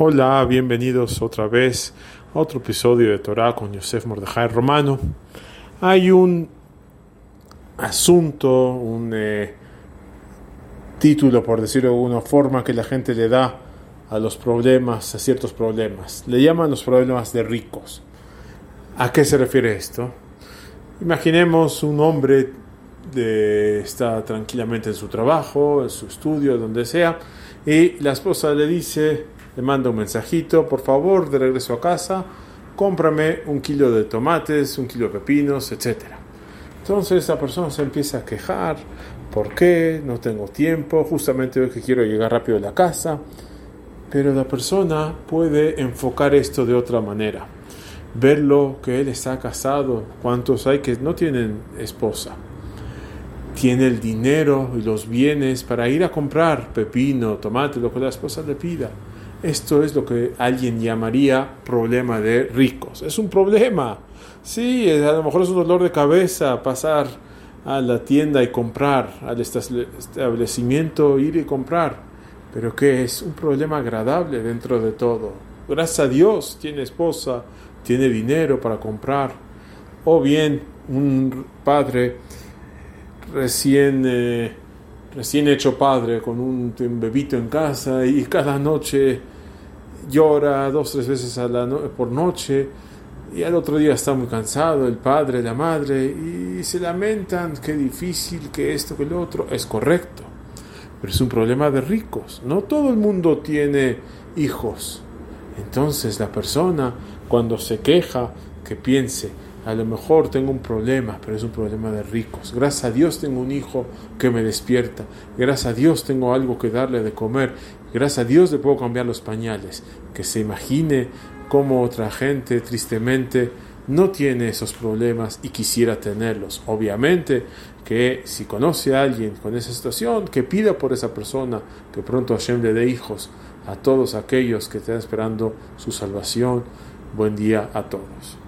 Hola, bienvenidos otra vez a otro episodio de Torah con Yosef Mordejai Romano. Hay un asunto, un eh, título, por decirlo de alguna forma, que la gente le da a los problemas, a ciertos problemas. Le llaman los problemas de ricos. ¿A qué se refiere esto? Imaginemos un hombre de, está tranquilamente en su trabajo, en su estudio, donde sea, y la esposa le dice, le manda un mensajito, por favor, de regreso a casa, cómprame un kilo de tomates, un kilo de pepinos, etc. Entonces la persona se empieza a quejar, ¿por qué? No tengo tiempo, justamente hoy que quiero llegar rápido a la casa. Pero la persona puede enfocar esto de otra manera. Verlo que él está casado, cuántos hay que no tienen esposa. Tiene el dinero y los bienes para ir a comprar pepino, tomate, lo que la esposa le pida. Esto es lo que alguien llamaría problema de ricos. Es un problema. Sí, a lo mejor es un dolor de cabeza pasar a la tienda y comprar, al establecimiento ir y comprar. Pero que es un problema agradable dentro de todo. Gracias a Dios tiene esposa, tiene dinero para comprar. O bien un padre recién... Eh, recién hecho padre con un, bebito en casa y cada noche llora dos tres veces por noche y al otro día está muy cansado el padre, la madre y se lamentan qué difícil que esto, que lo otro. Es correcto pero es un problema de ricos. No todo el mundo tiene hijos. Entonces la persona cuando se queja que piense a lo mejor tengo un problema, pero es un problema de ricos. Gracias a Dios tengo un hijo que me despierta. Gracias a Dios tengo algo que darle de comer. Gracias a Dios le puedo cambiar los pañales. Que se imagine cómo otra gente tristemente no tiene esos problemas y quisiera tenerlos. Obviamente que si conoce a alguien con esa situación, que pida por esa persona, que pronto Hashem le dé hijos a todos aquellos que están esperando su salvación. Buen día a todos.